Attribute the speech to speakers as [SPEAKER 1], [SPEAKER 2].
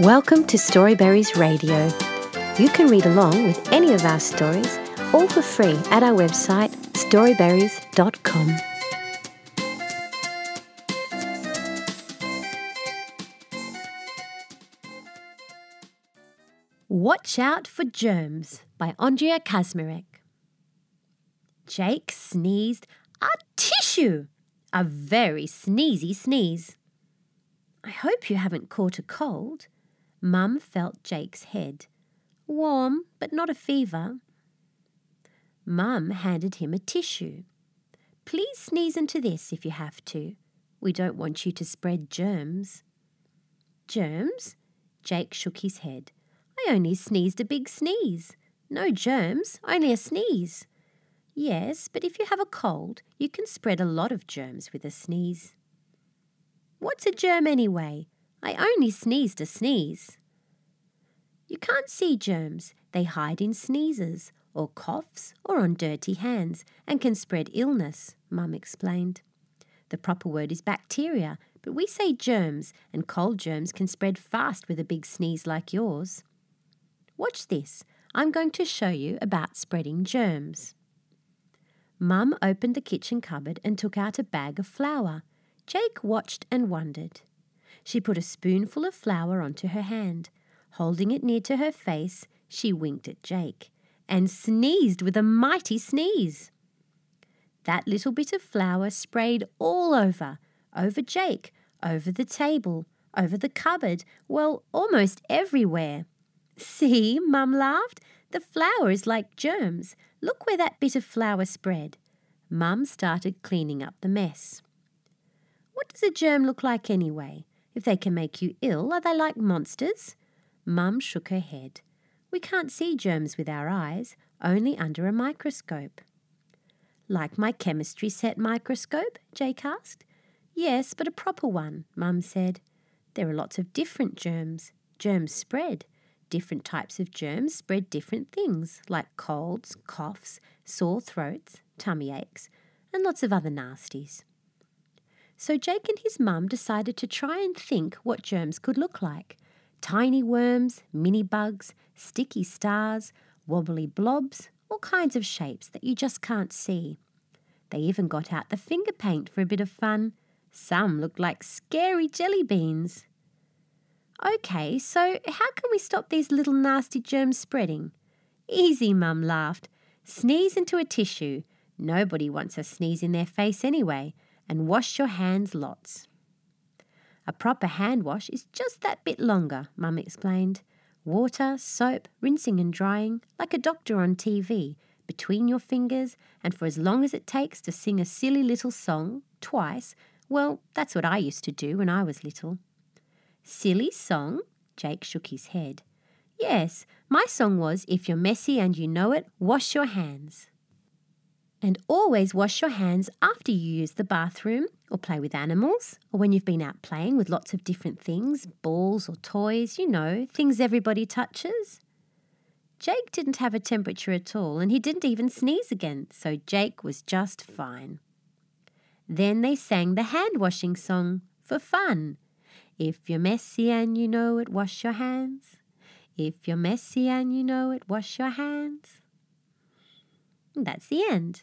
[SPEAKER 1] Welcome to Storyberries Radio. You can read along with any of our stories, all for free at our website storyberries.com. Watch Out for Germs by Andrea Kazmarek. Jake sneezed a tissue, a very sneezy sneeze. I hope you haven't caught a cold. Mum felt Jake's head. Warm, but not a fever. Mum handed him a tissue. Please sneeze into this if you have to. We don't want you to spread germs. Germs? Jake shook his head. I only sneezed a big sneeze. No germs, only a sneeze. Yes, but if you have a cold, you can spread a lot of germs with a sneeze. What's a germ anyway? I only sneezed a sneeze. You can't see germs. They hide in sneezes, or coughs, or on dirty hands, and can spread illness, Mum explained. The proper word is bacteria, but we say germs, and cold germs can spread fast with a big sneeze like yours. Watch this. I'm going to show you about spreading germs. Mum opened the kitchen cupboard and took out a bag of flour. Jake watched and wondered. She put a spoonful of flour onto her hand. Holding it near to her face, she winked at Jake and sneezed with a mighty sneeze. That little bit of flour sprayed all over over Jake, over the table, over the cupboard, well, almost everywhere. See, Mum laughed. The flour is like germs. Look where that bit of flour spread. Mum started cleaning up the mess. What does a germ look like anyway? If they can make you ill, are they like monsters? Mum shook her head. We can't see germs with our eyes, only under a microscope. Like my chemistry set microscope? Jake asked. Yes, but a proper one, Mum said. There are lots of different germs. Germs spread. Different types of germs spread different things, like colds, coughs, sore throats, tummy aches, and lots of other nasties. So Jake and his mum decided to try and think what germs could look like tiny worms, mini bugs, sticky stars, wobbly blobs, all kinds of shapes that you just can't see. They even got out the finger paint for a bit of fun. Some looked like scary jelly beans. Okay, so how can we stop these little nasty germs spreading? Easy, Mum laughed. Sneeze into a tissue. Nobody wants a sneeze in their face anyway. And wash your hands lots. A proper hand wash is just that bit longer, Mum explained. Water, soap, rinsing and drying, like a doctor on TV, between your fingers, and for as long as it takes to sing a silly little song, twice. Well, that's what I used to do when I was little. Silly song? Jake shook his head. Yes, my song was If you're messy and you know it, wash your hands. And always wash your hands after you use the bathroom or play with animals or when you've been out playing with lots of different things, balls or toys, you know, things everybody touches. Jake didn't have a temperature at all and he didn't even sneeze again, so Jake was just fine. Then they sang the hand washing song for fun. If you're messy and you know it, wash your hands. If you're messy and you know it, wash your hands. And that's the end.